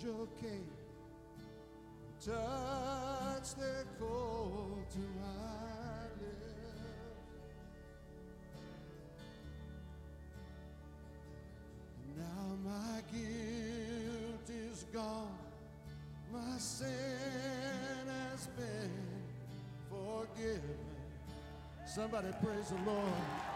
angel came, touched their cold to my lips. Now my guilt is gone, my sin has been forgiven. Somebody praise the Lord.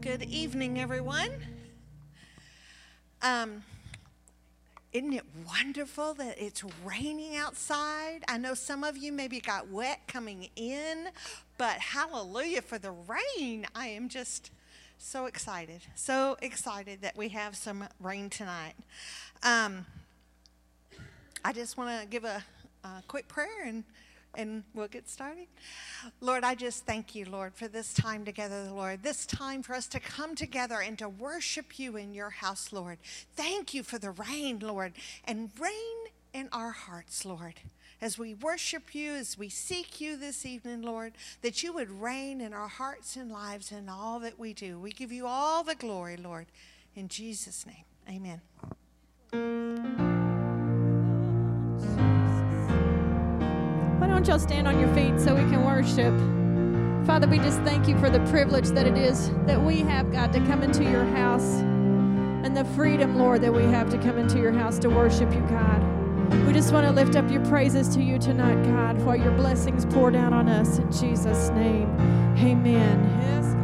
Good evening, everyone. Um, isn't it wonderful that it's raining outside? I know some of you maybe got wet coming in, but hallelujah for the rain. I am just so excited, so excited that we have some rain tonight. Um, I just want to give a, a quick prayer and and we'll get started. Lord, I just thank you, Lord, for this time together, Lord. This time for us to come together and to worship you in your house, Lord. Thank you for the rain, Lord, and rain in our hearts, Lord. As we worship you, as we seek you this evening, Lord, that you would reign in our hearts and lives in all that we do. We give you all the glory, Lord. In Jesus' name, amen. Don't y'all stand on your feet so we can worship? Father, we just thank you for the privilege that it is that we have, God, to come into your house and the freedom, Lord, that we have to come into your house to worship you, God. We just want to lift up your praises to you tonight, God, while your blessings pour down on us in Jesus' name. Amen. Yes,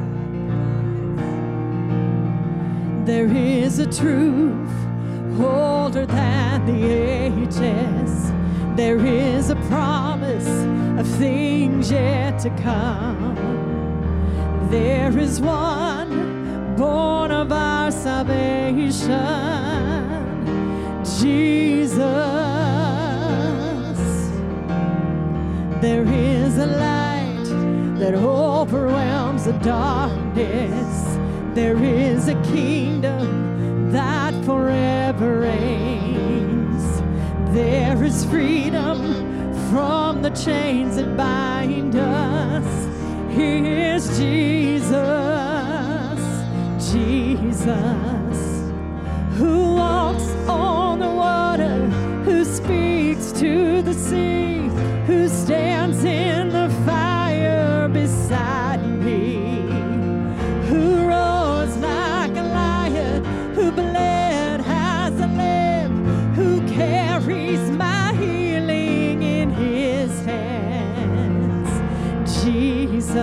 God. There is a truth older than the ages. There is a promise of things yet to come. There is one born of our salvation, Jesus. There is a light that overwhelms the darkness. There is a kingdom that forever reigns. There is freedom from the chains that bind us. He is Jesus, Jesus, who walks on the water, who speaks to the sea, who stands in the fire beside Jesus.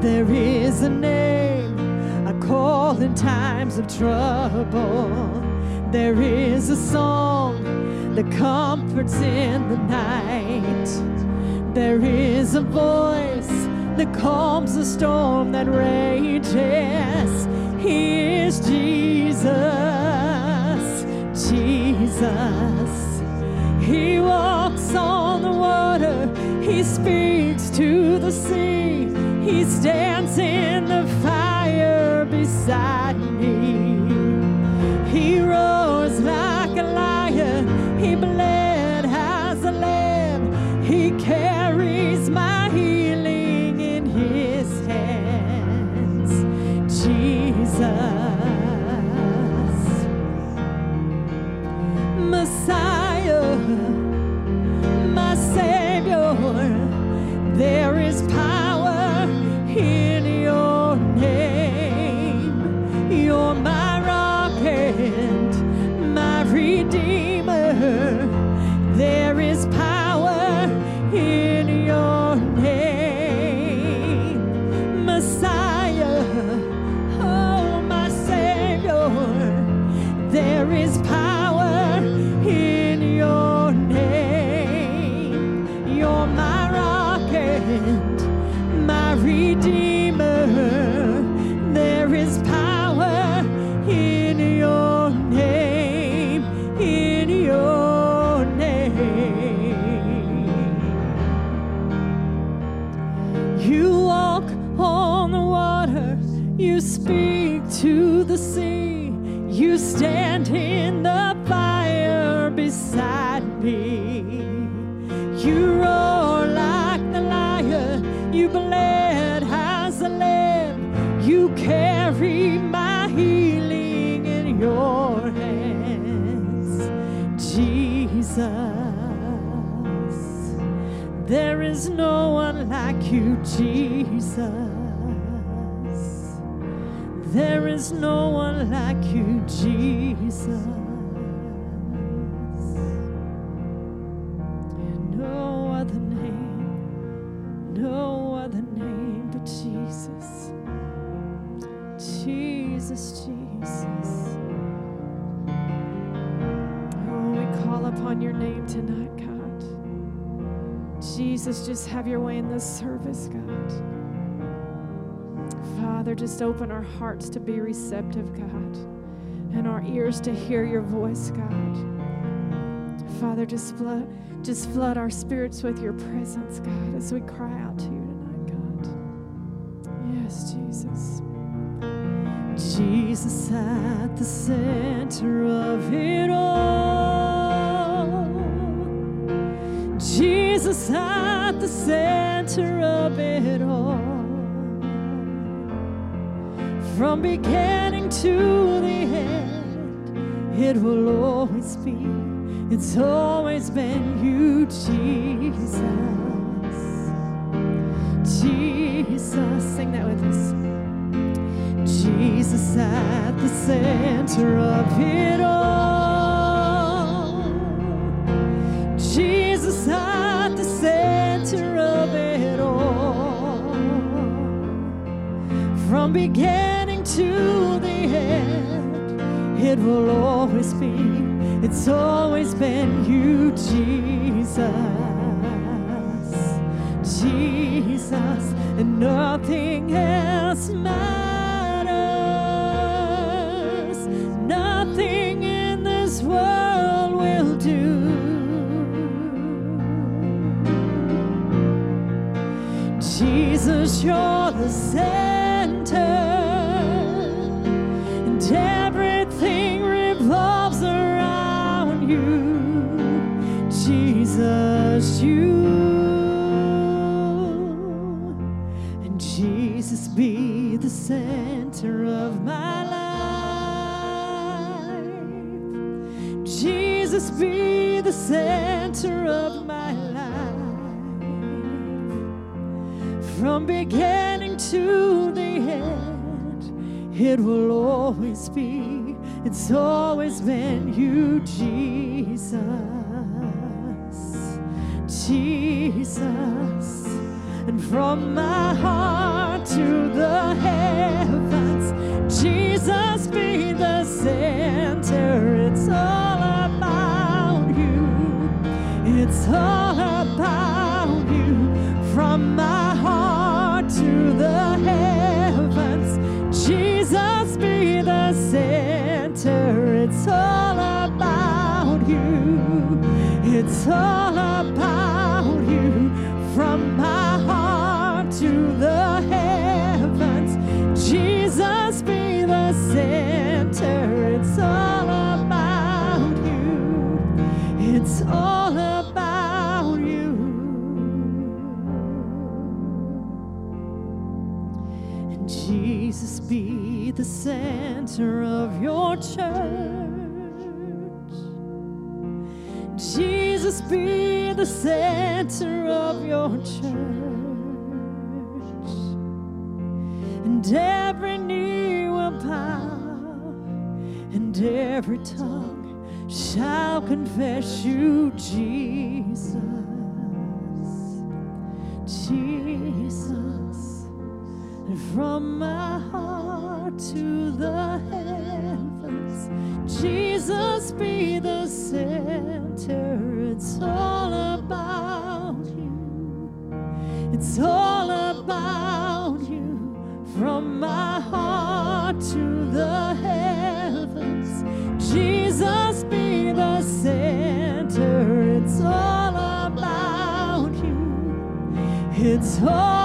There is a name I call in times of trouble. There is a song that comforts in the night. There is a voice that calms the storm that rages. He is Jesus, Jesus. He walks on water, he speaks to the sea, he stands in the fire beside me. He roars like a lion, he you bled as a lamb, you carry my healing in your hands, Jesus. There is no one like you, Jesus. There is no one like you, Jesus. Just have your way in this service, God. Father, just open our hearts to be receptive, God, and our ears to hear your voice, God. Father, just flood, just flood our spirits with your presence, God, as we cry out to you tonight, God. Yes, Jesus. Jesus at the center of it all. Jesus at the center of it all. From beginning to the end, it will always be, it's always been you, Jesus. Jesus, sing that with us. Jesus at the center of it all. From beginning to the end, it will always be, it's always been you, Jesus. Jesus, and nothing else matters. Nothing in this world will do. Jesus, you're the center, From beginning to the end, it will always be, it's always been you, Jesus. Jesus, and from my heart to the heavens, Jesus be the center. It's all about you. It's all about It's all about you. From my heart to the heavens, Jesus be the center. It's all about you. It's all about you. And Jesus be the center of your church. Jesus be the center of your church. And every knee will bow, and every tongue shall confess you, Jesus. Jesus. From my heart to the heavens, Jesus be the center. It's all about you. It's all about you. From my heart to the heavens, Jesus be the center. It's all about you. It's all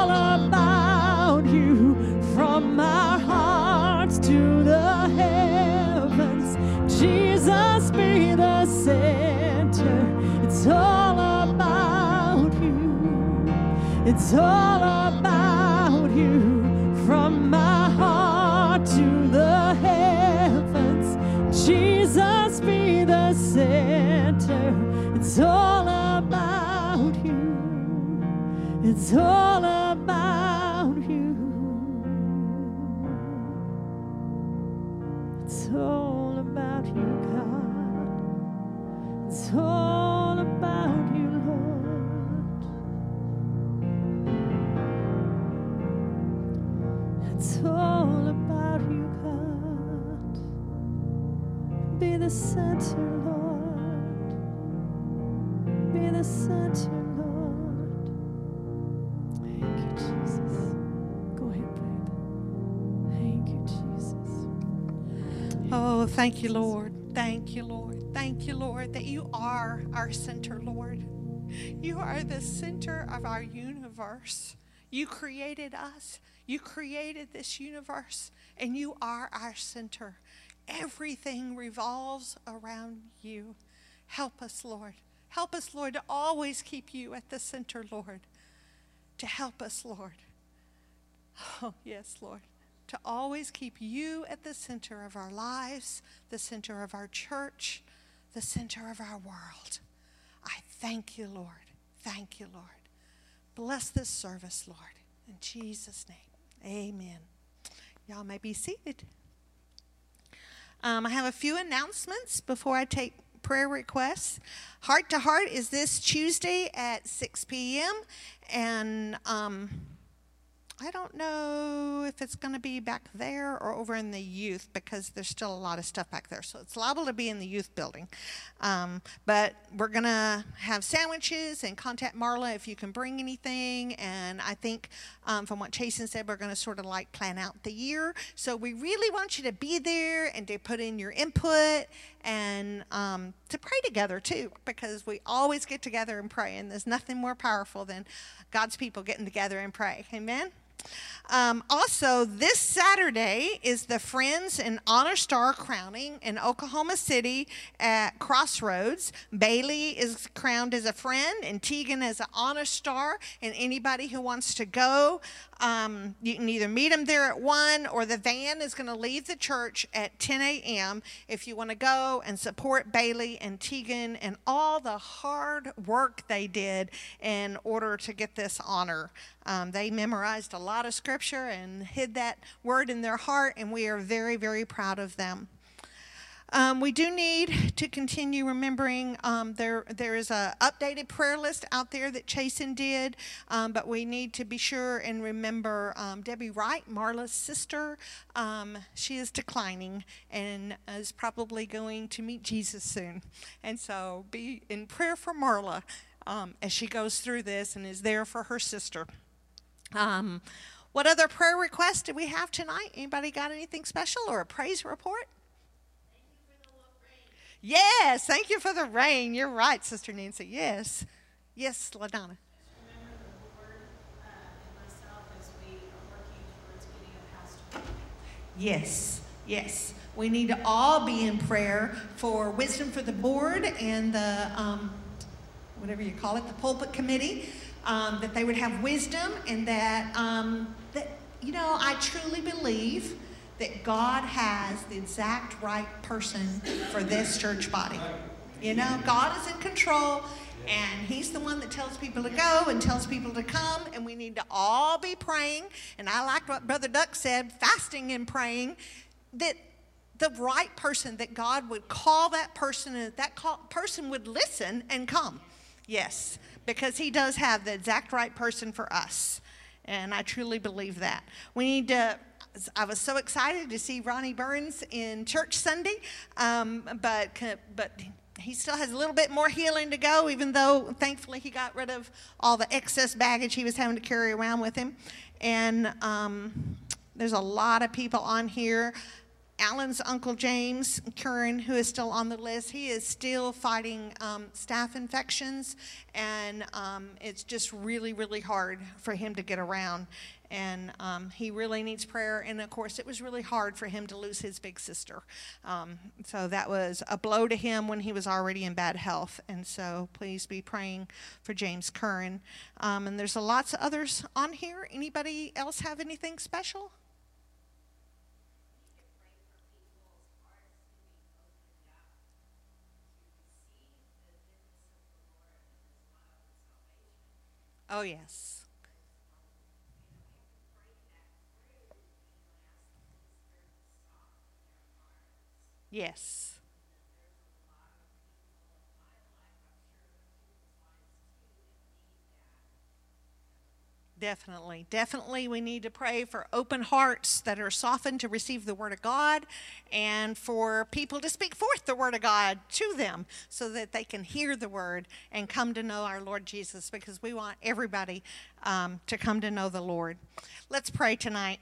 It's all about you from my heart to the heavens. Jesus be the center. It's all about you. It's all about the center, Lord. Be the center, Lord. Thank you, Jesus. Go ahead. Thank you, Jesus. Oh, thank you, Lord. Thank you, Lord. Thank you, Lord, that you are our center, Lord. You are the center of our universe. You created us, you created this universe, and you are our center. Everything revolves around you. Help us, Lord. Help us, Lord, to always keep you at the center, Lord. To help us, Lord. Oh, yes, Lord. To always keep you at the center of our lives, the center of our church, the center of our world. I thank you, Lord. Thank you, Lord. Bless this service, Lord. In Jesus' name, amen. Y'all may be seated. Um, I have a few announcements before I take prayer requests. Heart to Heart is this Tuesday at 6 p.m. And um, I don't know if it's going to be back there or over in the youth because there's still a lot of stuff back there. So it's liable to be in the youth building. Um, but we're going to have sandwiches and contact Marla if you can bring anything. And I think um, from what Chasen said, we're going to sort of like plan out the year. So we really want you to be there and to put in your input and um, to pray together too because we always get together and pray. And there's nothing more powerful than God's people getting together and pray. Amen. Um, also, this Saturday is the Friends and Honor Star crowning in Oklahoma City at Crossroads. Bailey is crowned as a friend, and Tegan as an Honor Star. And anybody who wants to go, um, you can either meet them there at 1 or the van is going to leave the church at 10 a.m. if you want to go and support Bailey and Tegan and all the hard work they did in order to get this honor. Um, they memorized a lot of scripture and hid that word in their heart, and we are very, very proud of them. Um, we do need to continue remembering um, there there is a updated prayer list out there that Chasen did, um, but we need to be sure and remember um, Debbie Wright, Marla's sister. Um, she is declining and is probably going to meet Jesus soon, and so be in prayer for Marla um, as she goes through this and is there for her sister. What other prayer requests do we have tonight? Anybody got anything special or a praise report? Yes, thank you for the rain. You're right, Sister Nancy. Yes. Yes, LaDonna. Yes, yes. We need to all be in prayer for wisdom for the board and the, um, whatever you call it, the pulpit committee, um, that they would have wisdom and that, um, that, you know, I truly believe that God has the exact right person for this church body. You know, God is in control, and He's the one that tells people to go and tells people to come, and we need to all be praying. And I liked what Brother Duck said fasting and praying that the right person, that God would call that person, and that call, person would listen and come. Yes, because He does have the exact right person for us. And I truly believe that. We need to I was so excited to see Ronnie Burns in church Sunday, um, but but he still has a little bit more healing to go. Even though thankfully he got rid of all the excess baggage he was having to carry around with him, and um, there's a lot of people on here. Alan's uncle James Curran, who is still on the list, he is still fighting um, staph infections, and um, it's just really, really hard for him to get around. And um, he really needs prayer. And of course, it was really hard for him to lose his big sister. Um, so that was a blow to him when he was already in bad health. And so please be praying for James Curran. Um, and there's lots of others on here. Anybody else have anything special? Oh, yes. Yes. Definitely. Definitely, we need to pray for open hearts that are softened to receive the Word of God and for people to speak forth the Word of God to them so that they can hear the Word and come to know our Lord Jesus because we want everybody um, to come to know the Lord. Let's pray tonight.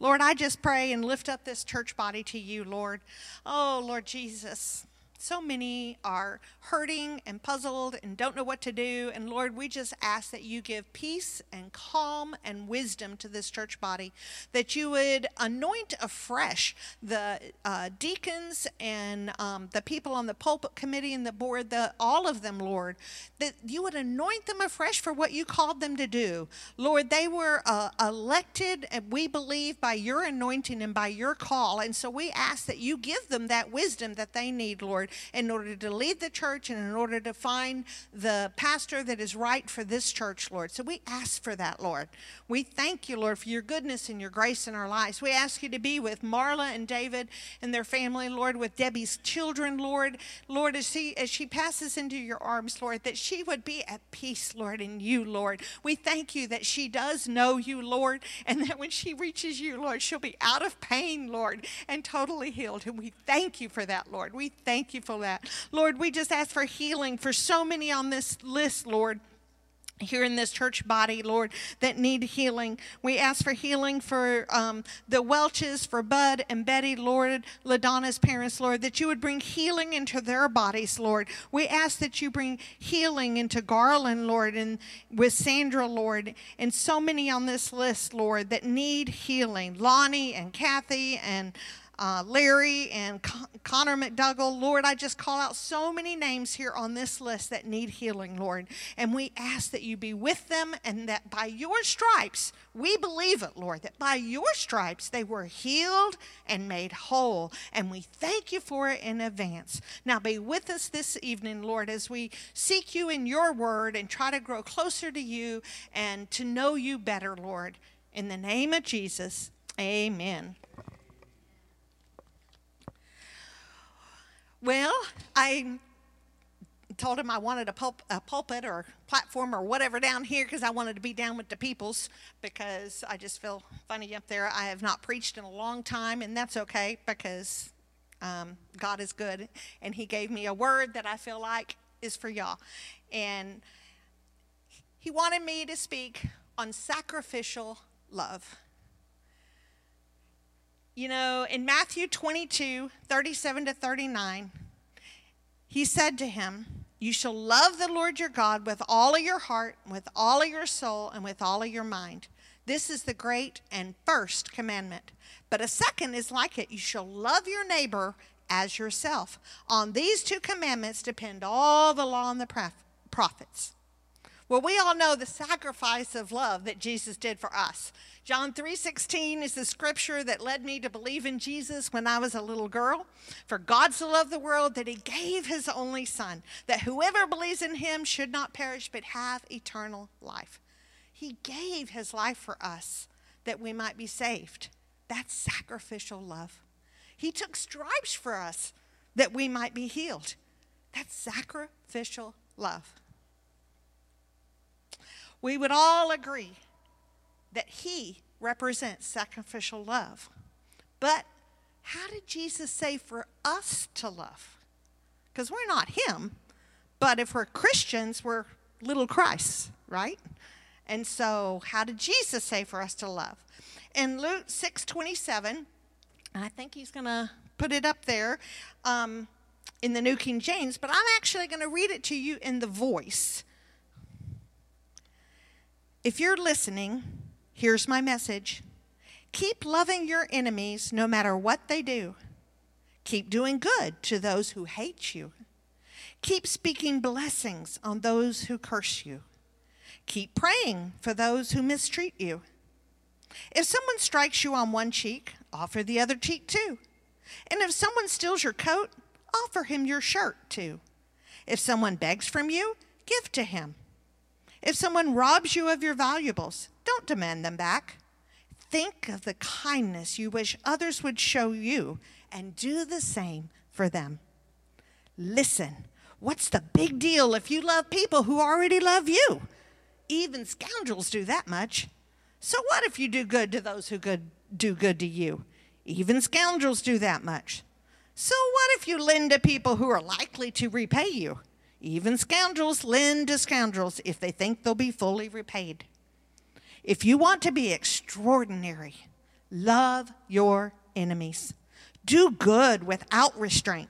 Lord, I just pray and lift up this church body to you, Lord. Oh, Lord Jesus. So many are hurting and puzzled and don't know what to do. And Lord, we just ask that you give peace and calm and wisdom to this church body, that you would anoint afresh the uh, deacons and um, the people on the pulpit committee and the board, the, all of them, Lord, that you would anoint them afresh for what you called them to do. Lord, they were uh, elected, and we believe, by your anointing and by your call. And so we ask that you give them that wisdom that they need, Lord in order to lead the church and in order to find the pastor that is right for this church, Lord. So we ask for that, Lord. We thank you, Lord, for your goodness and your grace in our lives. We ask you to be with Marla and David and their family, Lord, with Debbie's children, Lord. Lord, as she, as she passes into your arms, Lord, that she would be at peace, Lord, in you, Lord. We thank you that she does know you, Lord, and that when she reaches you, Lord, she'll be out of pain, Lord, and totally healed. And we thank you for that, Lord. We thank you for that. Lord, we just ask for healing for so many on this list, Lord here in this church body, Lord, that need healing. We ask for healing for um, the Welches, for Bud and Betty, Lord, LaDonna's parents, Lord, that you would bring healing into their bodies, Lord. We ask that you bring healing into Garland, Lord, and with Sandra, Lord, and so many on this list, Lord, that need healing. Lonnie and Kathy and uh, Larry and Con- Connor McDougall. Lord, I just call out so many names here on this list that need healing, Lord. And we ask that you be with them and that by your stripes, we believe it, Lord, that by your stripes they were healed and made whole. And we thank you for it in advance. Now be with us this evening, Lord, as we seek you in your word and try to grow closer to you and to know you better, Lord. In the name of Jesus, amen. Well, I told him I wanted a, pulp, a pulpit or platform or whatever down here because I wanted to be down with the peoples because I just feel funny up there. I have not preached in a long time, and that's okay because um, God is good, and He gave me a word that I feel like is for y'all. And He wanted me to speak on sacrificial love. You know, in Matthew 22 37 to 39, he said to him, You shall love the Lord your God with all of your heart, with all of your soul, and with all of your mind. This is the great and first commandment. But a second is like it you shall love your neighbor as yourself. On these two commandments depend all the law and the prophets. Well, we all know the sacrifice of love that Jesus did for us. John 3:16 is the scripture that led me to believe in Jesus when I was a little girl. For God so loved the world that he gave his only son, that whoever believes in him should not perish but have eternal life. He gave his life for us that we might be saved. That's sacrificial love. He took stripes for us that we might be healed. That's sacrificial love we would all agree that he represents sacrificial love. But how did Jesus say for us to love? Because we're not him, but if we're Christians, we're little Christs, right? And so, how did Jesus say for us to love? In Luke 6 27, I think he's going to put it up there um, in the New King James, but I'm actually going to read it to you in the voice. If you're listening, here's my message. Keep loving your enemies no matter what they do. Keep doing good to those who hate you. Keep speaking blessings on those who curse you. Keep praying for those who mistreat you. If someone strikes you on one cheek, offer the other cheek too. And if someone steals your coat, offer him your shirt too. If someone begs from you, give to him. If someone robs you of your valuables, don't demand them back. Think of the kindness you wish others would show you and do the same for them. Listen, what's the big deal if you love people who already love you? Even scoundrels do that much. So what if you do good to those who good, do good to you? Even scoundrels do that much. So what if you lend to people who are likely to repay you? Even scoundrels lend to scoundrels if they think they'll be fully repaid. If you want to be extraordinary, love your enemies. Do good without restraint.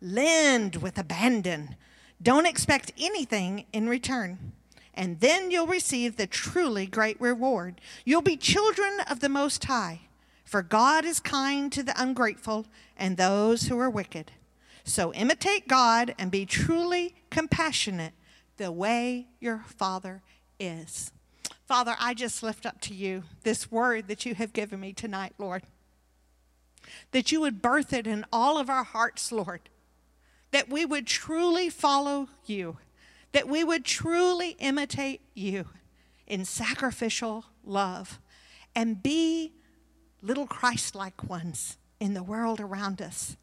Lend with abandon. Don't expect anything in return. And then you'll receive the truly great reward. You'll be children of the Most High, for God is kind to the ungrateful and those who are wicked. So imitate God and be truly compassionate the way your Father is. Father, I just lift up to you this word that you have given me tonight, Lord. That you would birth it in all of our hearts, Lord. That we would truly follow you. That we would truly imitate you in sacrificial love and be little Christ like ones in the world around us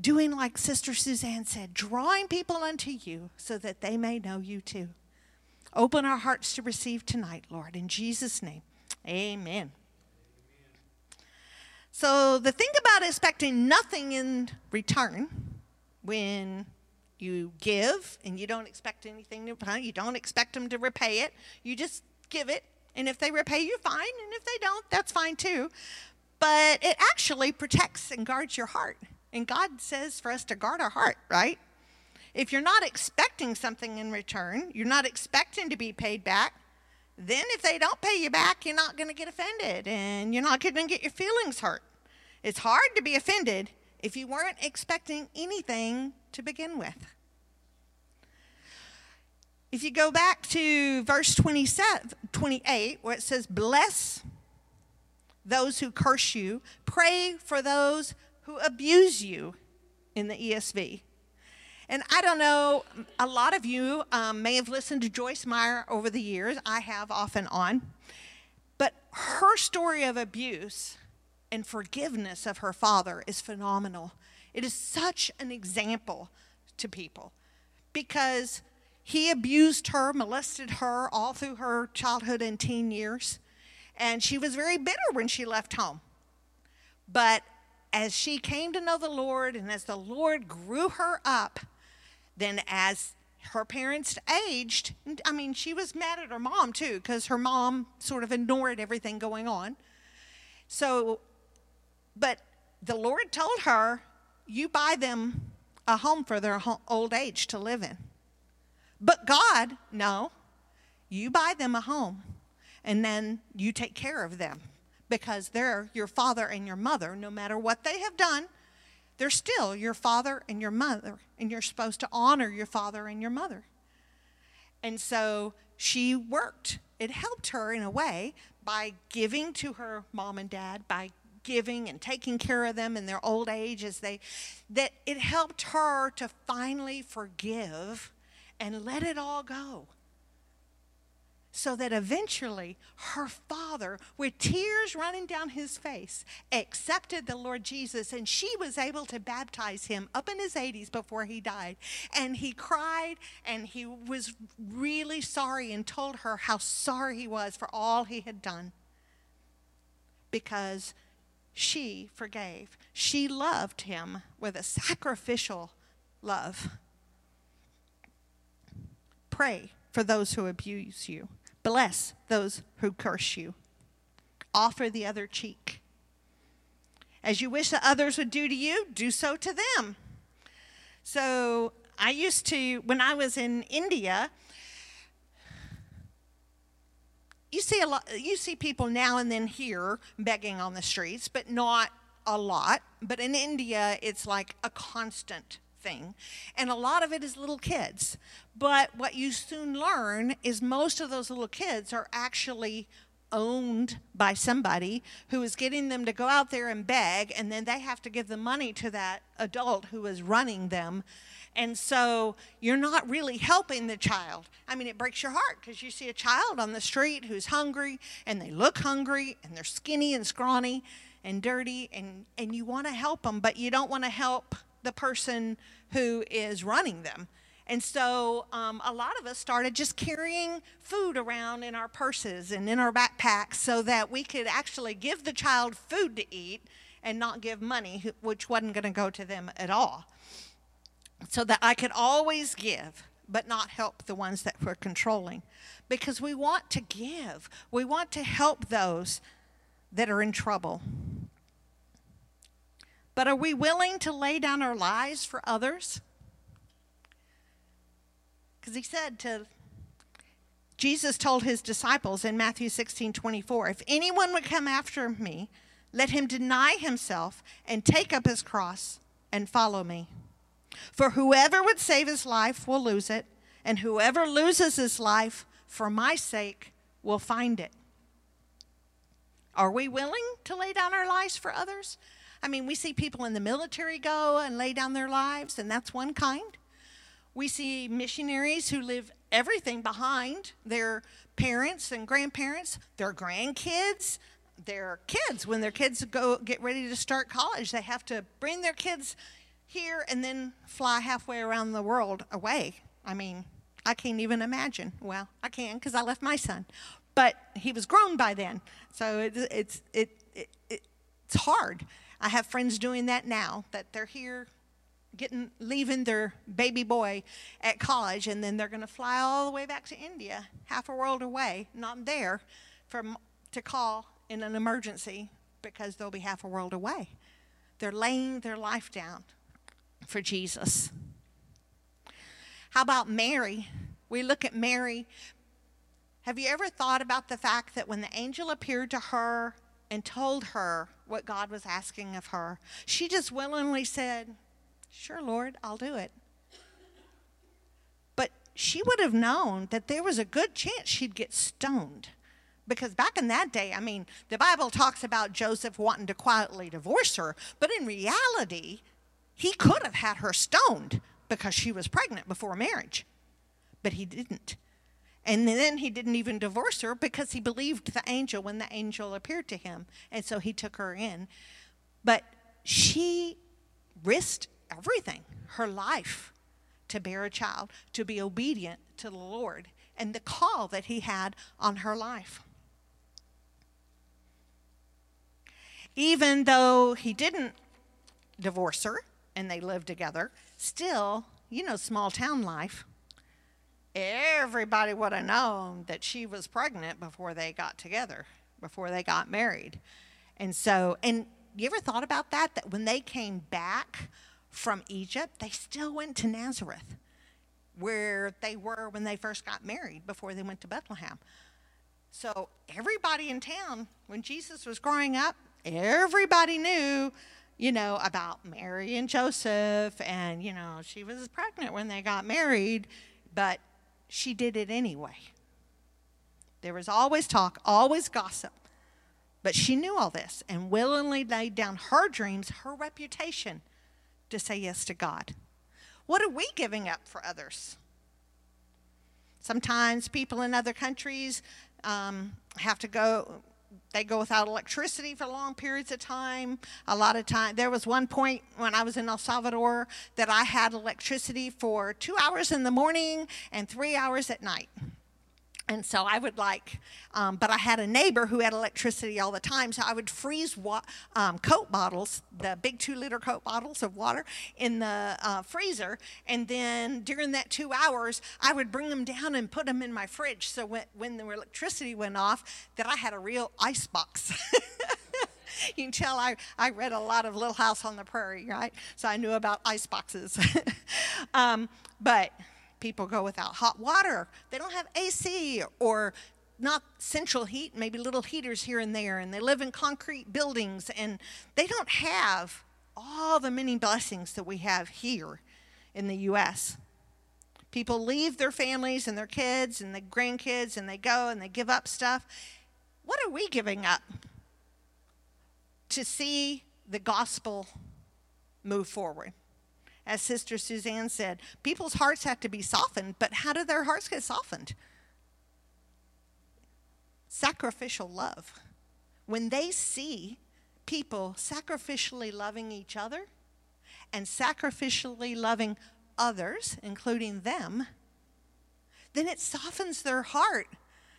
doing like Sister Suzanne said, drawing people unto you so that they may know you too. Open our hearts to receive tonight, Lord, in Jesus' name. Amen. So, the thing about expecting nothing in return when you give and you don't expect anything to return, you don't expect them to repay it, you just give it. And if they repay you, fine. And if they don't, that's fine too. But it actually protects and guards your heart. And God says for us to guard our heart, right? If you're not expecting something in return, you're not expecting to be paid back, then if they don't pay you back, you're not going to get offended and you're not going to get your feelings hurt. It's hard to be offended if you weren't expecting anything to begin with. If you go back to verse 27, 28, where it says, Bless those who curse you, pray for those who abuse you in the ESV. And I don't know, a lot of you um, may have listened to Joyce Meyer over the years. I have off and on. But her story of abuse and forgiveness of her father is phenomenal. It is such an example to people because he abused her, molested her all through her childhood and teen years. And she was very bitter when she left home. But as she came to know the Lord and as the Lord grew her up, then as her parents aged, I mean, she was mad at her mom too, because her mom sort of ignored everything going on. So, but the Lord told her, You buy them a home for their old age to live in. But God, no, you buy them a home and then you take care of them because they're your father and your mother. No matter what they have done, they're still your father and your mother, and you're supposed to honor your father and your mother. And so she worked. It helped her in a way by giving to her mom and dad, by giving and taking care of them in their old age as they that it helped her to finally forgive and let it all go so that eventually her father, with tears running down his face, accepted the Lord Jesus and she was able to baptize him up in his 80s before he died. And he cried and he was really sorry and told her how sorry he was for all he had done because she forgave. She loved him with a sacrificial love. Pray for those who abuse you. Bless those who curse you. Offer the other cheek. As you wish that others would do to you, do so to them. So I used to, when I was in India, you see a lot you see people now and then here begging on the streets but not a lot but in india it's like a constant thing and a lot of it is little kids but what you soon learn is most of those little kids are actually owned by somebody who is getting them to go out there and beg and then they have to give the money to that adult who is running them and so you're not really helping the child. I mean, it breaks your heart because you see a child on the street who's hungry and they look hungry and they're skinny and scrawny and dirty and, and you want to help them, but you don't want to help the person who is running them. And so um, a lot of us started just carrying food around in our purses and in our backpacks so that we could actually give the child food to eat and not give money, which wasn't going to go to them at all so that I could always give, but not help the ones that were controlling. Because we want to give, we want to help those that are in trouble. But are we willing to lay down our lives for others? Because he said to, Jesus told his disciples in Matthew 16 24, if anyone would come after me, let him deny himself and take up his cross and follow me. For whoever would save his life will lose it, and whoever loses his life for my sake will find it. Are we willing to lay down our lives for others? I mean, we see people in the military go and lay down their lives, and that's one kind. We see missionaries who leave everything behind their parents and grandparents, their grandkids, their kids. When their kids go get ready to start college, they have to bring their kids here and then fly halfway around the world away. I mean, I can't even imagine. Well, I can because I left my son, but he was grown by then, so it, it's it, it, it it's hard. I have friends doing that now that they're here getting leaving their baby boy at college and then they're going to fly all the way back to India half a world away not there from to call in an emergency because they'll be half a world away. They're laying their life down for Jesus. How about Mary? We look at Mary. Have you ever thought about the fact that when the angel appeared to her and told her what God was asking of her she just willingly said Sure, Lord, I'll do it. But she would have known that there was a good chance she'd get stoned. Because back in that day, I mean, the Bible talks about Joseph wanting to quietly divorce her, but in reality, he could have had her stoned because she was pregnant before marriage. But he didn't. And then he didn't even divorce her because he believed the angel when the angel appeared to him. And so he took her in. But she risked everything, her life, to bear a child, to be obedient to the Lord and the call that He had on her life. Even though He didn't divorce her and they lived together, still, you know, small town life, everybody would have known that she was pregnant before they got together, before they got married. And so, and you ever thought about that? That when they came back from Egypt, they still went to Nazareth, where they were when they first got married before they went to Bethlehem. So everybody in town, when Jesus was growing up, everybody knew, you know, about Mary and Joseph, and you know, she was pregnant when they got married, but she did it anyway. There was always talk, always gossip. But she knew all this and willingly laid down her dreams, her reputation to say yes to God. What are we giving up for others? Sometimes people in other countries um, have to go, they go without electricity for long periods of time. A lot of time, there was one point when I was in El Salvador that I had electricity for two hours in the morning and three hours at night. And so I would like, um, but I had a neighbor who had electricity all the time. So I would freeze wa- um, Coke bottles, the big two liter Coke bottles of water, in the uh, freezer. And then during that two hours, I would bring them down and put them in my fridge. So when, when the electricity went off, that I had a real ice box. you can tell I, I read a lot of Little House on the Prairie, right? So I knew about ice boxes. um, but people go without hot water. They don't have AC or not central heat, maybe little heaters here and there, and they live in concrete buildings, and they don't have all the many blessings that we have here in the U.S. People leave their families and their kids and their grandkids, and they go and they give up stuff. What are we giving up to see the gospel move forward? As Sister Suzanne said, people's hearts have to be softened, but how do their hearts get softened? Sacrificial love. When they see people sacrificially loving each other and sacrificially loving others, including them, then it softens their heart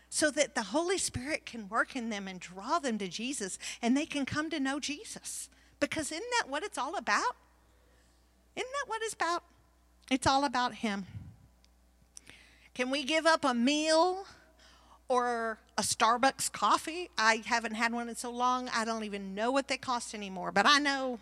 so that the Holy Spirit can work in them and draw them to Jesus and they can come to know Jesus. Because isn't that what it's all about? Isn't that what it's about? It's all about Him. Can we give up a meal or a Starbucks coffee? I haven't had one in so long, I don't even know what they cost anymore. But I know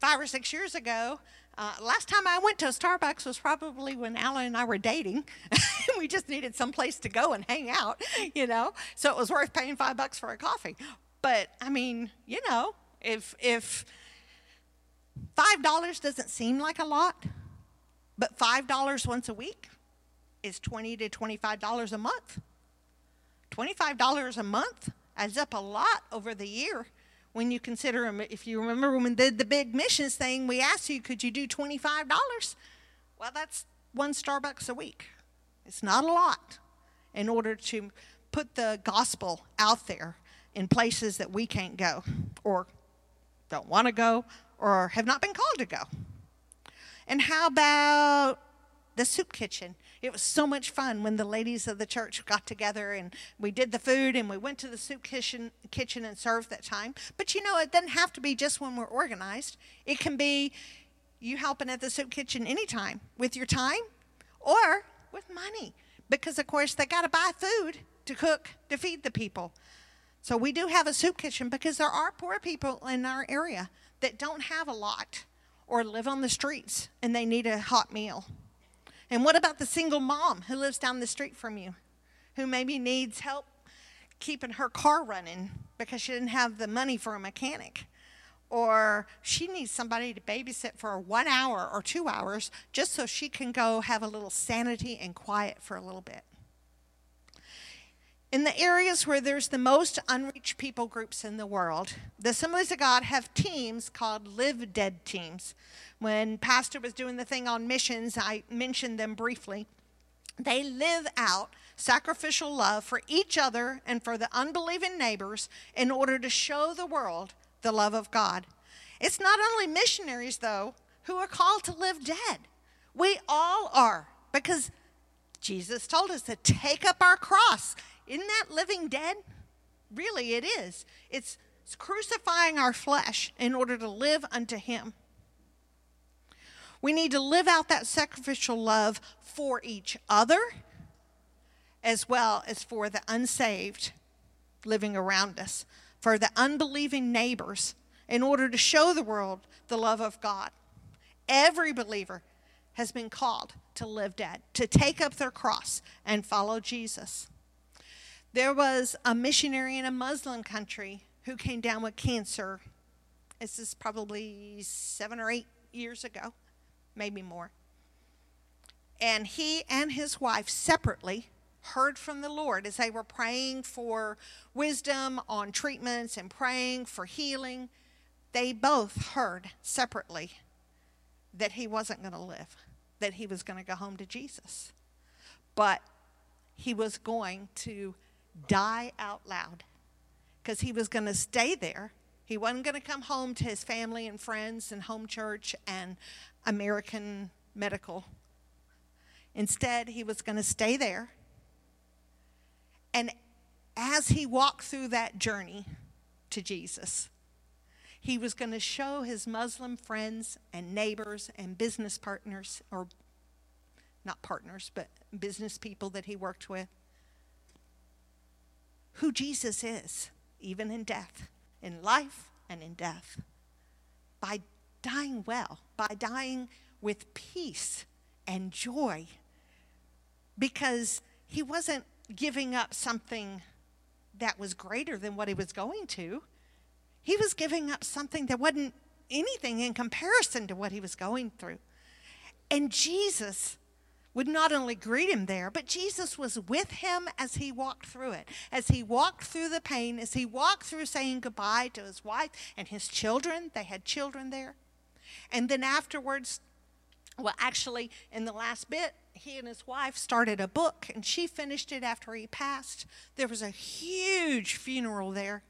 five or six years ago, uh, last time I went to a Starbucks was probably when Alan and I were dating. we just needed some place to go and hang out, you know. So it was worth paying five bucks for a coffee. But I mean, you know, if if Five dollars doesn't seem like a lot, but five dollars once a week is twenty to twenty-five dollars a month. Twenty-five dollars a month adds up a lot over the year. When you consider, 'em- if you remember when we did the big missions thing, we asked you, could you do twenty-five dollars? Well, that's one Starbucks a week. It's not a lot in order to put the gospel out there in places that we can't go or don't want to go or have not been called to go. And how about the soup kitchen? It was so much fun when the ladies of the church got together and we did the food and we went to the soup kitchen, kitchen and served that time. But you know, it doesn't have to be just when we're organized. It can be you helping at the soup kitchen anytime with your time or with money. Because, of course, they got to buy food to cook to feed the people. So we do have a soup kitchen because there are poor people in our area that don't have a lot or live on the streets and they need a hot meal. And what about the single mom who lives down the street from you who maybe needs help keeping her car running because she didn't have the money for a mechanic? Or she needs somebody to babysit for one hour or two hours just so she can go have a little sanity and quiet for a little bit. In the areas where there's the most unreached people groups in the world, the Assemblies of God have teams called Live Dead teams. When Pastor was doing the thing on missions, I mentioned them briefly. They live out sacrificial love for each other and for the unbelieving neighbors in order to show the world the love of God. It's not only missionaries, though, who are called to live dead. We all are, because Jesus told us to take up our cross. Isn't that living dead? Really, it is. It's, it's crucifying our flesh in order to live unto Him. We need to live out that sacrificial love for each other as well as for the unsaved living around us, for the unbelieving neighbors, in order to show the world the love of God. Every believer has been called to live dead, to take up their cross and follow Jesus. There was a missionary in a Muslim country who came down with cancer. This is probably seven or eight years ago, maybe more. And he and his wife separately heard from the Lord as they were praying for wisdom on treatments and praying for healing. They both heard separately that he wasn't going to live, that he was going to go home to Jesus. But he was going to die out loud because he was going to stay there. He wasn't going to come home to his family and friends and home church and American medical. Instead, he was going to stay there. And as he walked through that journey to Jesus, he was going to show his Muslim friends and neighbors and business partners, or not partners, but business people that he worked with, who Jesus is, even in death, in life and in death, by dying well, by dying with peace and joy, because he wasn't giving up something that was greater than what he was going to. He was giving up something that wasn't anything in comparison to what he was going through. And Jesus would not only greet him there, but Jesus was with him as he walked through it. As he walked through the pain, as he walked through saying goodbye to his wife and his children. They had children there. And then afterwards, well, actually, in the last bit, he and his wife started a book, and she finished it after he passed. There was a huge funeral there.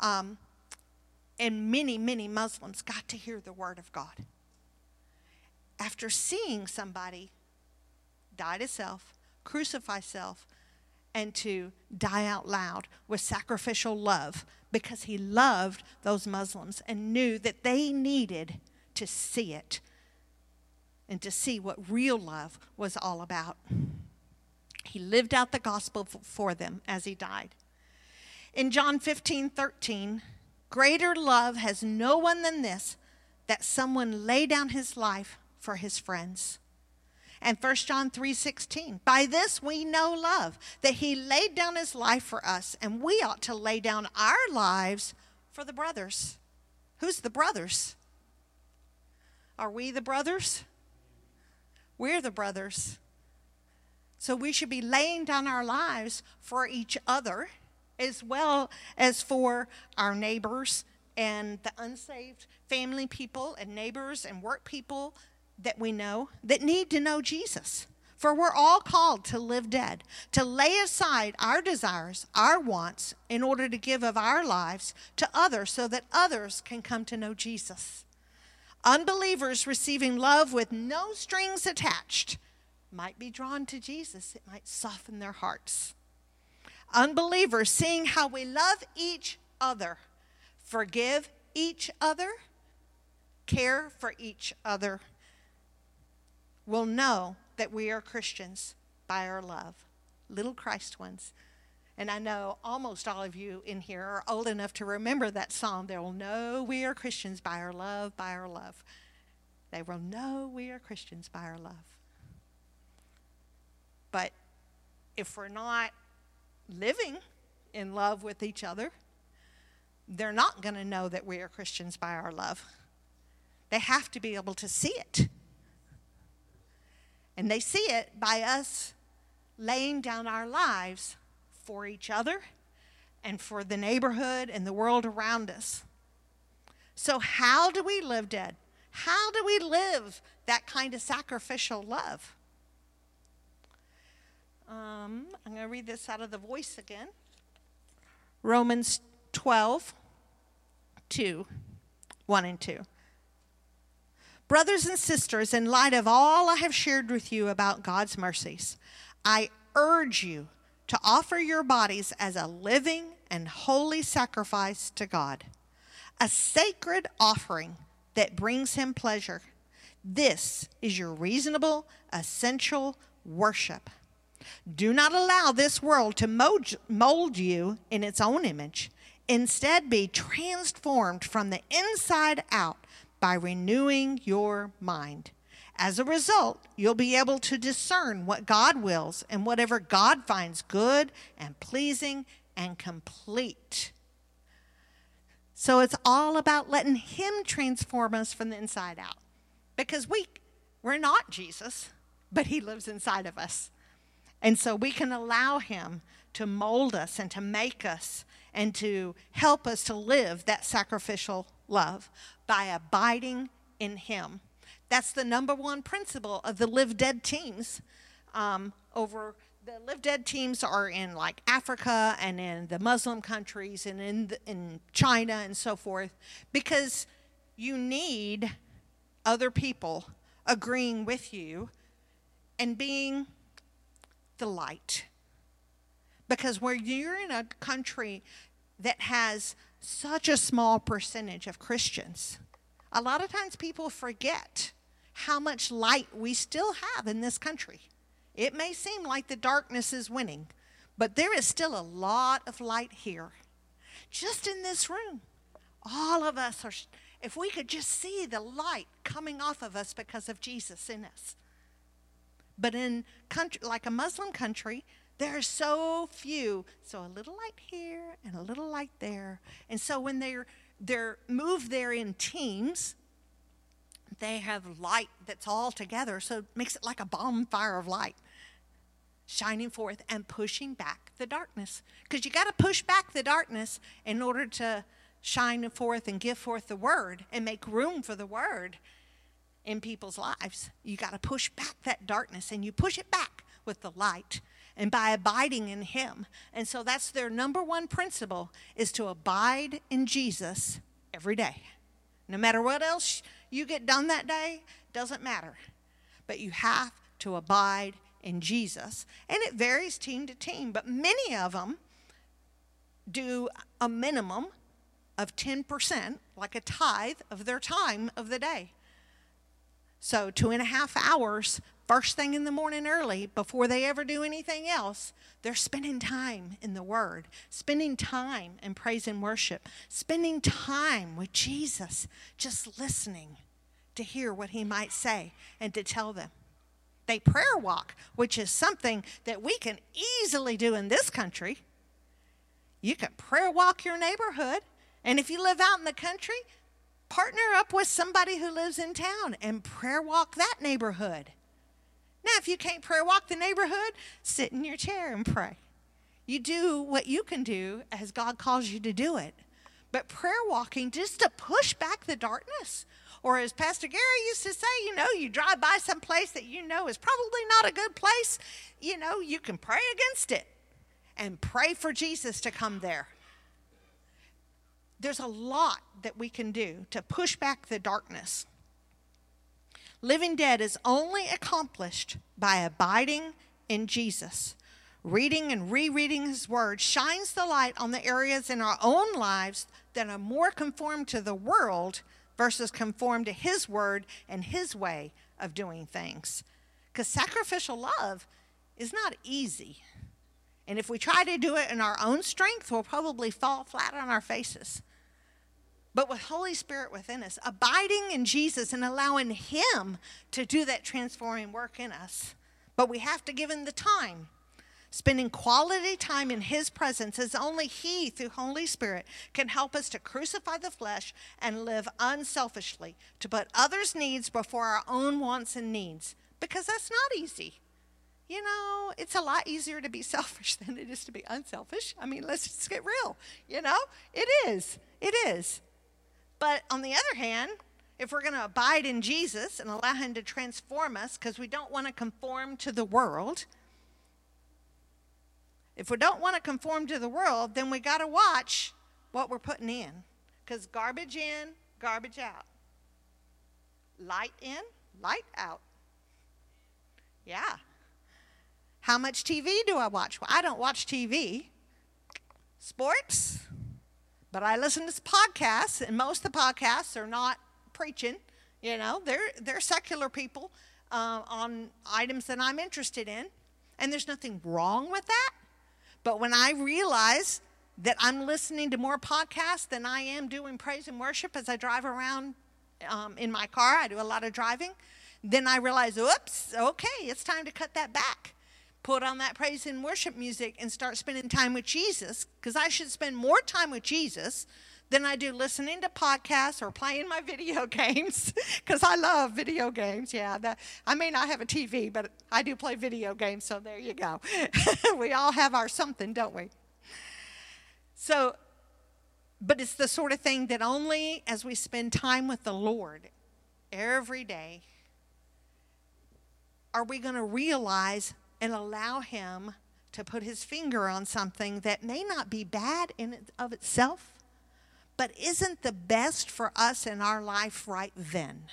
Um, and many, many Muslims got to hear the word of God. After seeing somebody die to self, crucify self, and to die out loud with sacrificial love because he loved those Muslims and knew that they needed to see it and to see what real love was all about. He lived out the gospel for them as he died. In John 15 13, greater love has no one than this, that someone lay down his life for his friends. And 1 John 3:16. By this we know love, that he laid down his life for us, and we ought to lay down our lives for the brothers. Who's the brothers? Are we the brothers? We're the brothers. So we should be laying down our lives for each other as well as for our neighbors and the unsaved family people and neighbors and work people that we know that need to know Jesus. For we're all called to live dead, to lay aside our desires, our wants, in order to give of our lives to others so that others can come to know Jesus. Unbelievers receiving love with no strings attached might be drawn to Jesus, it might soften their hearts. Unbelievers seeing how we love each other, forgive each other, care for each other, will know that we are Christians by our love, little Christ ones. And I know almost all of you in here are old enough to remember that song. They will know we are Christians by our love, by our love. They will know we are Christians by our love. But if we're not living in love with each other, they're not going to know that we are Christians by our love. They have to be able to see it. And they see it by us laying down our lives for each other and for the neighborhood and the world around us. So, how do we live dead? How do we live that kind of sacrificial love? Um, I'm going to read this out of the voice again. Romans 12, 2. 1 and 2. Brothers and sisters, in light of all I have shared with you about God's mercies, I urge you to offer your bodies as a living and holy sacrifice to God, a sacred offering that brings Him pleasure. This is your reasonable, essential worship. Do not allow this world to mold, you in its own image. Instead, be transformed from the inside out by renewing your mind. As a result, you'll be able to discern what God wills and whatever God finds good and pleasing and complete. So it's all about letting Him transform us from the inside out. Because we, we're not Jesus, but He lives inside of us. And so we can allow Him to mold us and to make us and to help us to live that sacrificial love by abiding in Him. That's the number one principle of the Live Dead teams. Um, over the Live Dead teams are in like Africa and in the Muslim countries and in the, in China and so forth, because you need other people agreeing with you and being the light. Because where you're in a country that has such a small percentage of Christians, a lot of times people forget how much light we still have in this country. It may seem like the darkness is winning, but there is still a lot of light here. Just in this room, all of us are, if we could just see the light coming off of us because of Jesus in us. But in country like a Muslim country, there are so few. So a little light here and a little light there. And so when they're they're moved there in teams, they have light that's all together, so it makes it like a bonfire of light shining forth and pushing back the darkness. Because you got to push back the darkness in order to shine forth and give forth the word and make room for the word in people's lives. You got to push back that darkness and you push it back with the light and by abiding in him. And so that's their number one principle is to abide in Jesus every day. No matter what else you get done that day, doesn't matter. But you have to abide in Jesus. And it varies team to team, but many of them do a minimum of 10%, like a tithe of their time of the day. So, two and a half hours, first thing in the morning early, before they ever do anything else, they're spending time in the Word, spending time in praise and worship, spending time with Jesus, just listening to hear what He might say and to tell them. They prayer walk, which is something that we can easily do in this country. You can prayer walk your neighborhood. And if you live out in the country, partner up with somebody who lives in town and prayer walk that neighborhood. Now, if you can't prayer walk the neighborhood, sit in your chair and pray. You do what you can do as God calls you to do it. But prayer walking, just to push back the darkness. Or as Pastor Gary used to say, you know, you drive by some place that you know is probably not a good place, you know, you can pray against it and pray for Jesus to come there there's a lot that we can do to push back the darkness. Living dead is only accomplished by abiding in Jesus. Reading and rereading his word shines the light on the areas in our own lives that are more conformed to the world versus conformed to his word and his way of doing things. Because sacrificial love is not easy. And if we try to do it in our own strength, we'll probably fall flat on our faces. But with Holy Spirit within us, abiding in Jesus and allowing Him to do that transforming work in us. But we have to give Him the time. Spending quality time in His presence is only He, through Holy Spirit, can help us to crucify the flesh and live unselfishly, to put others' needs before our own wants and needs, because that's not easy you know, it's a lot easier to be selfish than it is to be unselfish. I mean, let's just get real. You know, it is. It is. But on the other hand, if we're going to abide in Jesus and allow Him to transform us because we don't want to conform to the world, if we don't want to conform to the world, then we got to watch what we're putting in because garbage in, garbage out. Light in, light out. Yeah. How much TV do I watch? Well, I don't watch TV. Sports, but I listen to podcasts, and most of the podcasts are not preaching. You know, they're they're secular people uh, on items that I'm interested in, and there's nothing wrong with that. But when I realize that I'm listening to more podcasts than I am doing praise and worship as I drive around um, in my car, I do a lot of driving. Then I realize, oops, okay, it's time to cut that back. Put on that praise and worship music and start spending time with Jesus because I should spend more time with Jesus than I do listening to podcasts or playing my video games because I love video games. Yeah, that, I may not have a TV, but I do play video games, so there you go. we all have our something, don't we? So, but it's the sort of thing that only as we spend time with the Lord every day are we going to realize and allow Him to put His finger on something that may not be bad in of itself, but isn't the best for us in our life right then.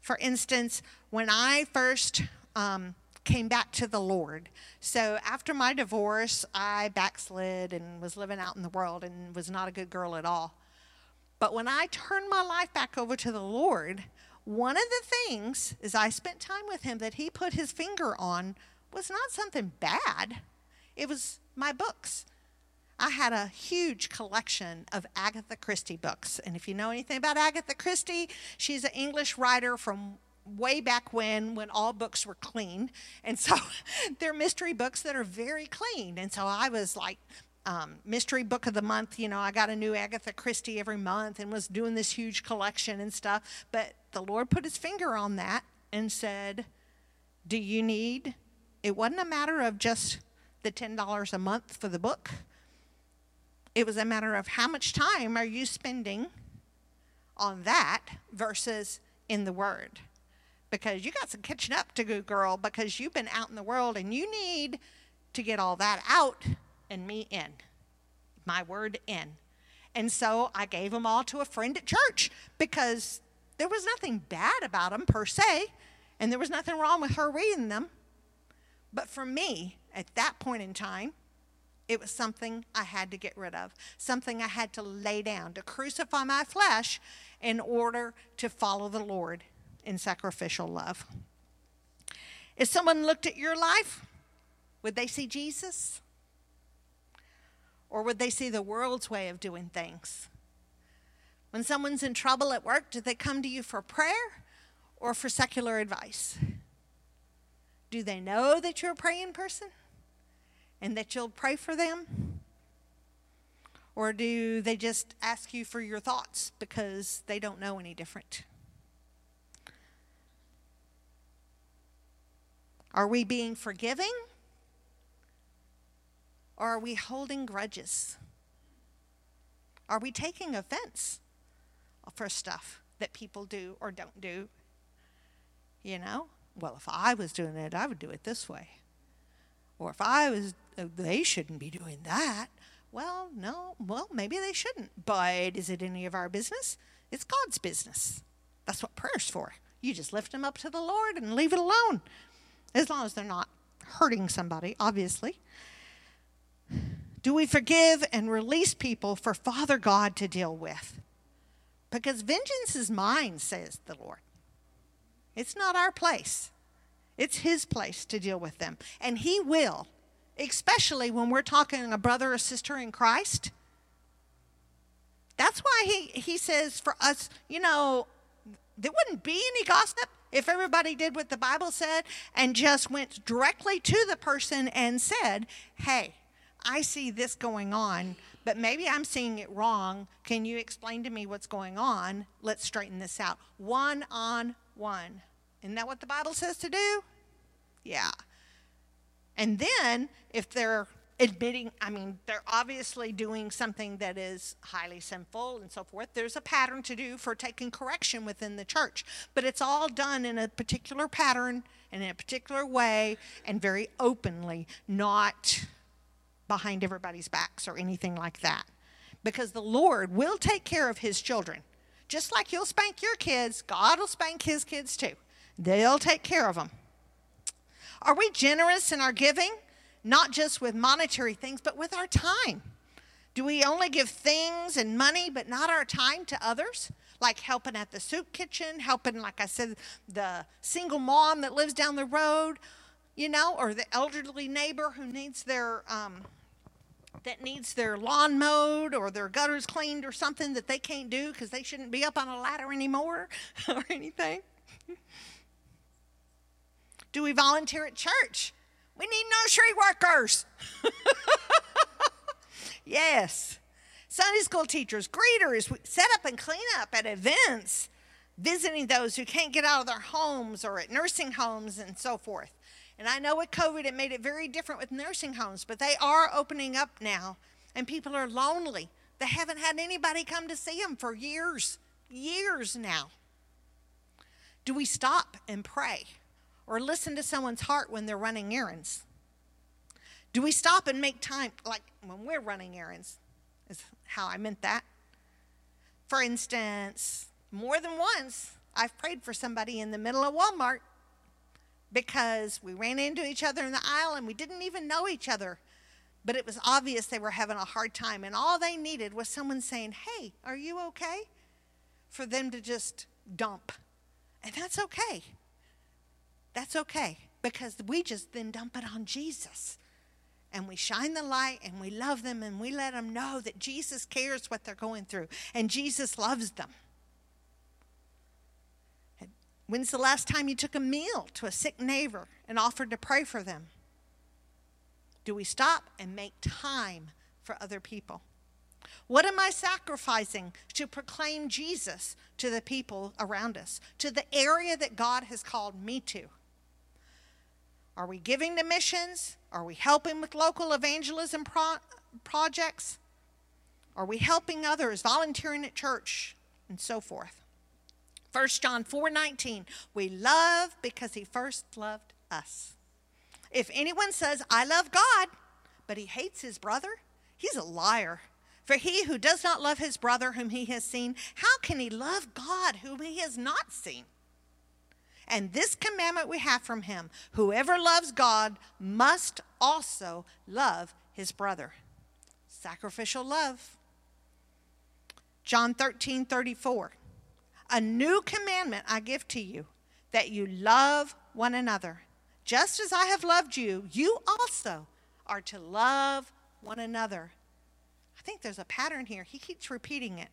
For instance, when I first um, came back to the Lord, so after my divorce, I backslid and was living out in the world and was not a good girl at all. But when I turned my life back over to the Lord, one of the things is I spent time with him that he put his finger on was not something bad. It was my books. I had a huge collection of Agatha Christie books. And if you know anything about Agatha Christie, she's an English writer from way back when when all books were clean. And so they're mystery books that are very clean. And so I was like um, mystery book of the month. You know, I got a new Agatha Christie every month and was doing this huge collection and stuff. But the Lord put his finger on that and said, Do you need? It wasn't a matter of just the $10 a month for the book. It was a matter of how much time are you spending on that versus in the Word. Because you got some catching up to do, girl, because you've been out in the world and you need to get all that out and me in. My word in. And so I gave them all to a friend at church because there was nothing bad about them per se, and there was nothing wrong with her reading them. But for me, at that point in time, it was something I had to get rid of, something I had to lay down, to crucify my flesh in order to follow the Lord in sacrificial love. If someone looked at your life, would they see Jesus? Or would they see the world's way of doing things? When someone's in trouble at work, do they come to you for prayer or for secular advice? Do they know that you're a praying person and that you'll pray for them? Or do they just ask you for your thoughts because they don't know any different? Are we being forgiving? Or are we holding grudges? Are we taking offense for stuff that people do or don't do? You know? Well, if I was doing it, I would do it this way. Or if I was, uh, they shouldn't be doing that. Well, no, well, maybe they shouldn't. But is it any of our business? It's God's business. That's what prayer's for. You just lift them up to the Lord and leave it alone. As long as they're not hurting somebody, obviously. Do we forgive and release people for Father God to deal with? Because vengeance is mine, says the Lord. It's not our place, it's His place to deal with them. And He will, especially when we're talking a brother or sister in Christ. That's why he, he says for us, you know, there wouldn't be any gossip if everybody did what the Bible said and just went directly to the person and said, hey, I see this going on, but maybe I'm seeing it wrong. Can you explain to me what's going on? Let's straighten this out. One on one. Isn't that what the Bible says to do? Yeah. And then if they're admitting, I mean, they're obviously doing something that is highly sinful and so forth, there's a pattern to do for taking correction within the church. But it's all done in a particular pattern and in a particular way and very openly, not behind everybody's backs or anything like that. Because the Lord will take care of his children. Just like you'll spank your kids, God will spank his kids too. They'll take care of them. Are we generous in our giving? Not just with monetary things, but with our time. Do we only give things and money, but not our time to others? Like helping at the soup kitchen, helping, like I said, the single mom that lives down the road, you know, or the elderly neighbor who needs their um, that needs their lawn mowed or their gutters cleaned or something that they can't do because they shouldn't be up on a ladder anymore or anything. Do we volunteer at church? We need nursery workers. yes. Sunday school teachers, greeters, we set up and clean up at events, visiting those who can't get out of their homes or at nursing homes and so forth. And I know with COVID it made it very different with nursing homes, but they are opening up now and people are lonely. They haven't had anybody come to see them for years, years now. Do we stop and pray or listen to someone's heart when they're running errands? Do we stop and make time, like when we're running errands, is how I meant that. For instance, more than once, I've prayed for somebody in the middle of Walmart because we ran into each other in the aisle and we didn't even know each other. But it was obvious they were having a hard time, and all they needed was someone saying, Hey, are you okay? For them to just dump. And that's okay. That's okay because we just then dump it on Jesus. And we shine the light and we love them and we let them know that Jesus cares what they're going through and Jesus loves them. When's the last time you took a meal to a sick neighbor and offered to pray for them? Do we stop and make time for other people? What am I sacrificing to proclaim Jesus to the people around us, to the area that God has called me to? Are we giving to missions? Are we helping with local evangelism pro- projects? Are we helping others, volunteering at church, and so forth? 1 John 4:19 We love because he first loved us. If anyone says I love God, but he hates his brother, he's a liar. For he who does not love his brother whom he has seen, how can he love God whom he has not seen? And this commandment we have from him whoever loves God must also love his brother. Sacrificial love. John 13 34. A new commandment I give to you that you love one another. Just as I have loved you, you also are to love one another. I think there's a pattern here. He keeps repeating it.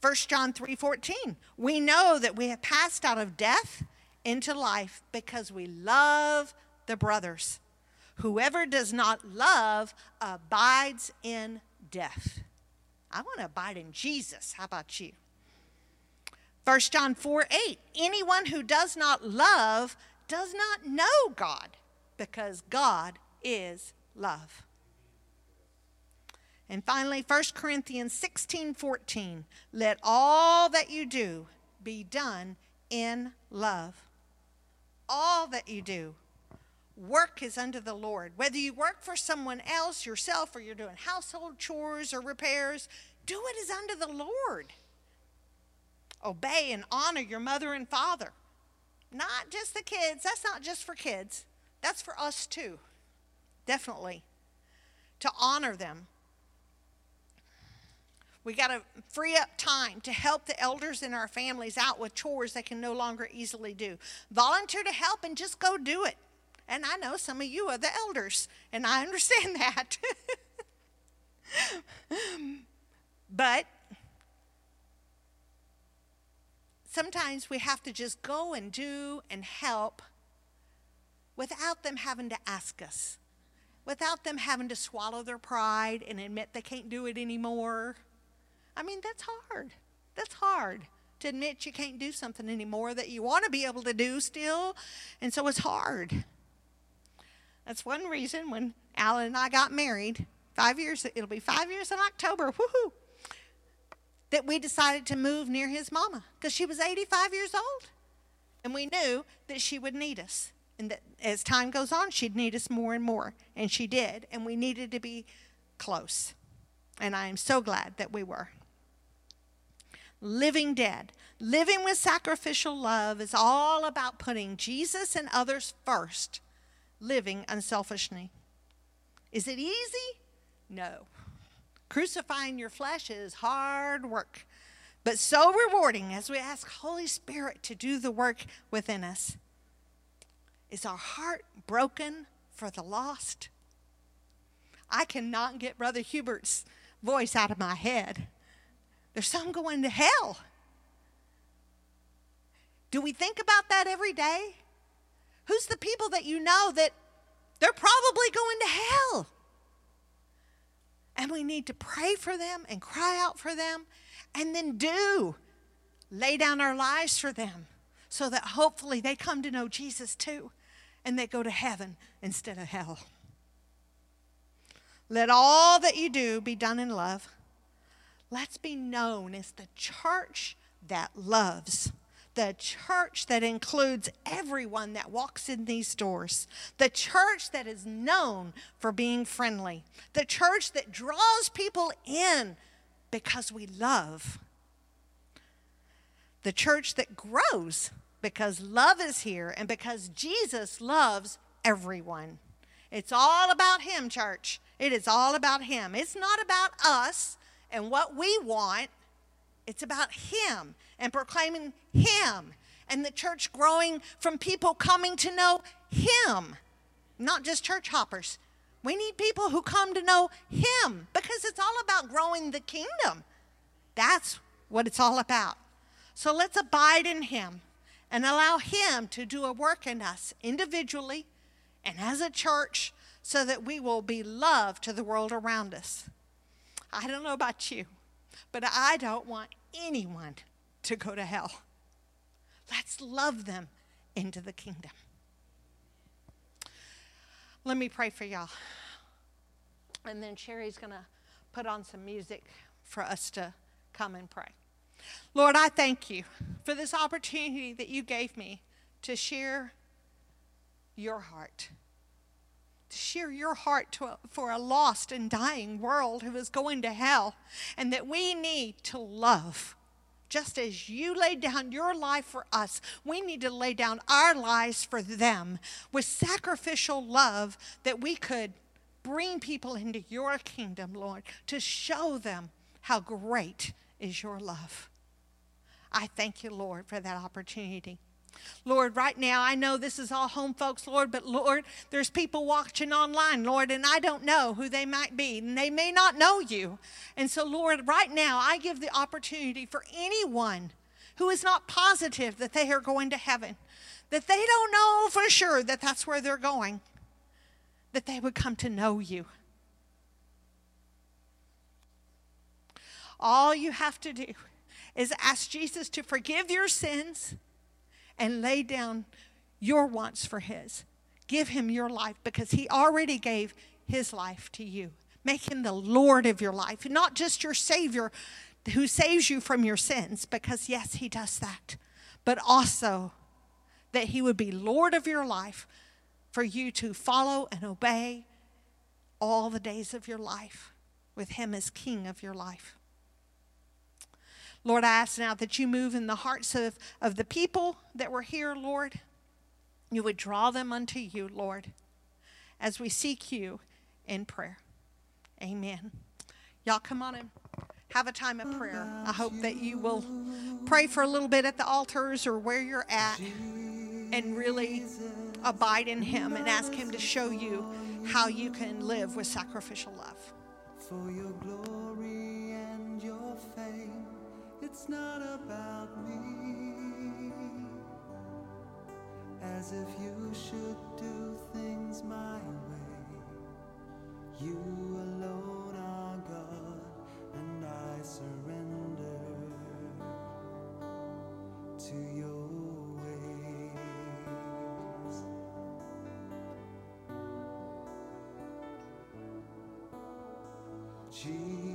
1 John 3:14 We know that we have passed out of death into life because we love the brothers. Whoever does not love abides in death. I want to abide in Jesus. How about you? 1 John 4 8. Anyone who does not love does not know God because God is love. And finally, 1 Corinthians 16 14. Let all that you do be done in love. All that you do. Work is under the Lord. Whether you work for someone else, yourself, or you're doing household chores or repairs, do it as unto the Lord. Obey and honor your mother and father. Not just the kids. That's not just for kids. That's for us too. Definitely. To honor them. We got to free up time to help the elders in our families out with chores they can no longer easily do. Volunteer to help and just go do it. And I know some of you are the elders, and I understand that. but sometimes we have to just go and do and help without them having to ask us, without them having to swallow their pride and admit they can't do it anymore. I mean, that's hard. That's hard to admit you can't do something anymore that you want to be able to do still. And so it's hard. That's one reason when Alan and I got married, five years, it'll be five years in October, woohoo, that we decided to move near his mama because she was 85 years old. And we knew that she would need us. And that as time goes on, she'd need us more and more. And she did. And we needed to be close. And I am so glad that we were. living dead. Living with sacrificial love is all about putting Jesus and others first, living unselfishly. Is it easy? No. Crucifying your flesh is hard work, but so rewarding as we ask Holy Spirit to do the work within us. Is our heart broken for the lost? I cannot get Brother Hubert's voice out of my head. There's some going to hell. Do we think about that every day? Who's the people that you know that they're probably going to hell? And we need to pray for them and cry out for them and then do lay down our lives for them so that hopefully they come to know Jesus too and they go to heaven instead of hell. Let all that you do be done in love. Let's be known as the church that loves, the church that includes everyone that walks in these doors, the church that is known for being friendly, the church that draws people in because we love, the church that grows because love is here and because Jesus loves everyone. It's all about Him, church. It is all about Him. It's not about us and what we want, it's about Him and proclaiming Him and the church growing from people coming to know Him, not just church hoppers. We need people who come to know Him because it's all about growing the kingdom. That's what it's all about. So let's abide in Him and allow Him to do a work in us individually and as a church so that we will be love to the world around us. I don't know about you, but I don't want anyone to go to hell. Let's love them into the kingdom. Let me pray for y'all. And then Sherry's going to put on some music for us to come and pray. Lord, I thank you for this opportunity that you gave me to share your heart. To share your heart to for a lost and dying world who is going to hell, and that we need to love. Just as you laid down your life for us, we need to lay down our lives for them with sacrificial love that we could bring people into your kingdom, Lord, to show them how great is your love. I thank you, Lord, for that opportunity. Lord, right now, I know this is all home folks, Lord, but Lord, there's people watching online, Lord, and I don't know who they might be, and they may not know you. And so, Lord, right now, I give the opportunity for anyone who is not positive that they are going to heaven, that they don't know for sure that that's where they're going, that they would come to know you. All you have to do is ask Jesus to forgive your sins and lay down your wants for His. Give Him your life because He already gave His life to you. Make Him the Lord of your life, not just your Savior who saves you from your sins, because yes, He does that, but also that He would be Lord of your life for you to follow and obey all the days of your life with Him as King of your life. Lord, I ask now that you move in the hearts of, of the people that were here, Lord. You would draw them unto you, Lord, as we seek you in prayer. Amen. Y'all come on and have a time of prayer. I hope that you will pray for a little bit at the altars or where you're at and really abide in Him and ask Him to show you how you can live with sacrificial love. for your glory. It's not about me, as if you should do things my way. You alone are God, and I surrender to your ways. Jesus,